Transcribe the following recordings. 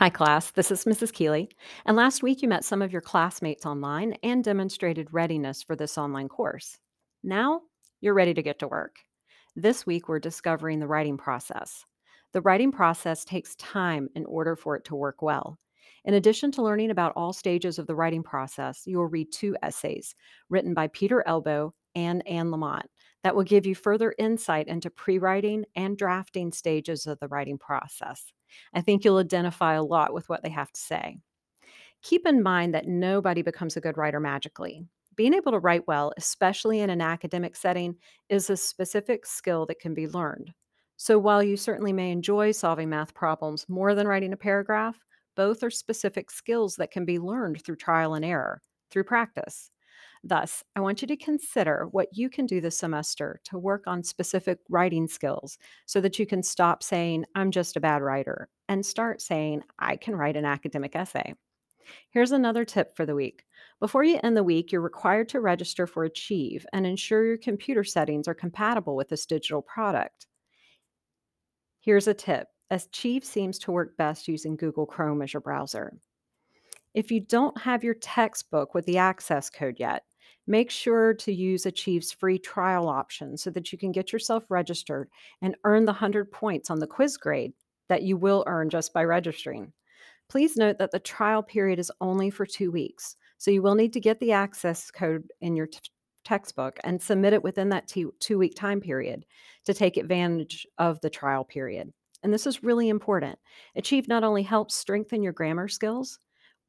Hi, class. This is Mrs. Keeley. And last week you met some of your classmates online and demonstrated readiness for this online course. Now you're ready to get to work. This week we're discovering the writing process. The writing process takes time in order for it to work well. In addition to learning about all stages of the writing process, you will read two essays written by Peter Elbow and Anne Lamott that will give you further insight into pre writing and drafting stages of the writing process. I think you'll identify a lot with what they have to say. Keep in mind that nobody becomes a good writer magically. Being able to write well, especially in an academic setting, is a specific skill that can be learned. So while you certainly may enjoy solving math problems more than writing a paragraph, both are specific skills that can be learned through trial and error, through practice. Thus, I want you to consider what you can do this semester to work on specific writing skills so that you can stop saying, I'm just a bad writer, and start saying, I can write an academic essay. Here's another tip for the week. Before you end the week, you're required to register for Achieve and ensure your computer settings are compatible with this digital product. Here's a tip Achieve seems to work best using Google Chrome as your browser. If you don't have your textbook with the access code yet, make sure to use Achieve's free trial option so that you can get yourself registered and earn the 100 points on the quiz grade that you will earn just by registering. Please note that the trial period is only for two weeks, so you will need to get the access code in your t- textbook and submit it within that two, two week time period to take advantage of the trial period. And this is really important. Achieve not only helps strengthen your grammar skills,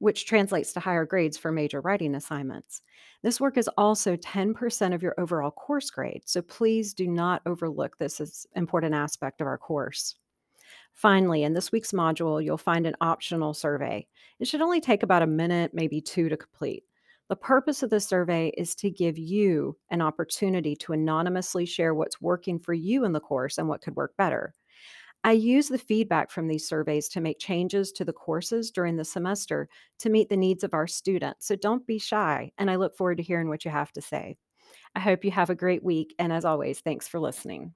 which translates to higher grades for major writing assignments. This work is also 10% of your overall course grade, so please do not overlook this important aspect of our course. Finally, in this week's module, you'll find an optional survey. It should only take about a minute, maybe two to complete. The purpose of the survey is to give you an opportunity to anonymously share what's working for you in the course and what could work better. I use the feedback from these surveys to make changes to the courses during the semester to meet the needs of our students. So don't be shy, and I look forward to hearing what you have to say. I hope you have a great week, and as always, thanks for listening.